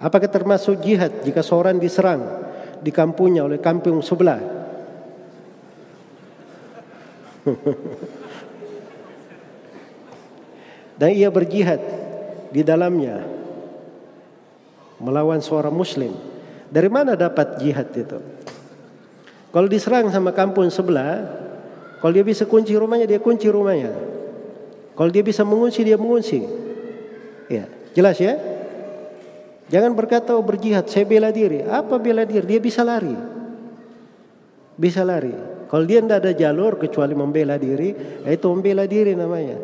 Apakah termasuk jihad jika seorang diserang di kampungnya oleh kampung sebelah? Dan ia berjihad di dalamnya melawan seorang muslim. Dari mana dapat jihad itu? Kalau diserang sama kampung sebelah, kalau dia bisa kunci rumahnya, dia kunci rumahnya. Kalau dia bisa mengungsi, dia mengungsi. Ya, jelas ya? Jangan berkata oh berjihad, saya bela diri. Apa bela diri? Dia bisa lari. Bisa lari. Kalau dia tidak ada jalur kecuali membela diri, itu membela diri namanya.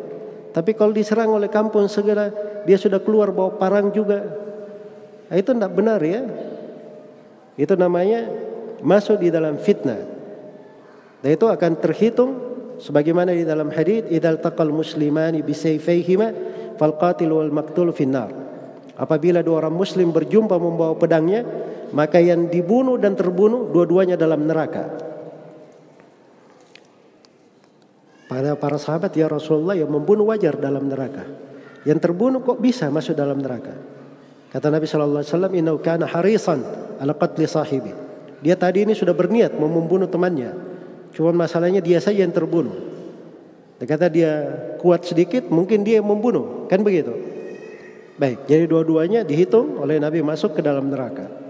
Tapi kalau diserang oleh kampung segera, dia sudah keluar bawa parang juga. Itu tidak benar ya. Itu namanya masuk di dalam fitnah. Dan itu akan terhitung sebagaimana di dalam hadis idal taqal muslimani bisayfayhima fal qatil wal maqtul finnar. Apabila dua orang muslim berjumpa membawa pedangnya, maka yang dibunuh dan terbunuh dua-duanya dalam neraka. Pada para sahabat ya Rasulullah yang membunuh wajar dalam neraka. Yang terbunuh kok bisa masuk dalam neraka? Kata Nabi sallallahu alaihi wasallam, "Innahu kana harisan ala qatli sahibi." Dia tadi ini sudah berniat mau membunuh temannya. Cuma masalahnya dia saja yang terbunuh. Dia kata dia kuat sedikit, mungkin dia yang membunuh. Kan begitu? Baik, jadi dua-duanya dihitung oleh Nabi masuk ke dalam neraka.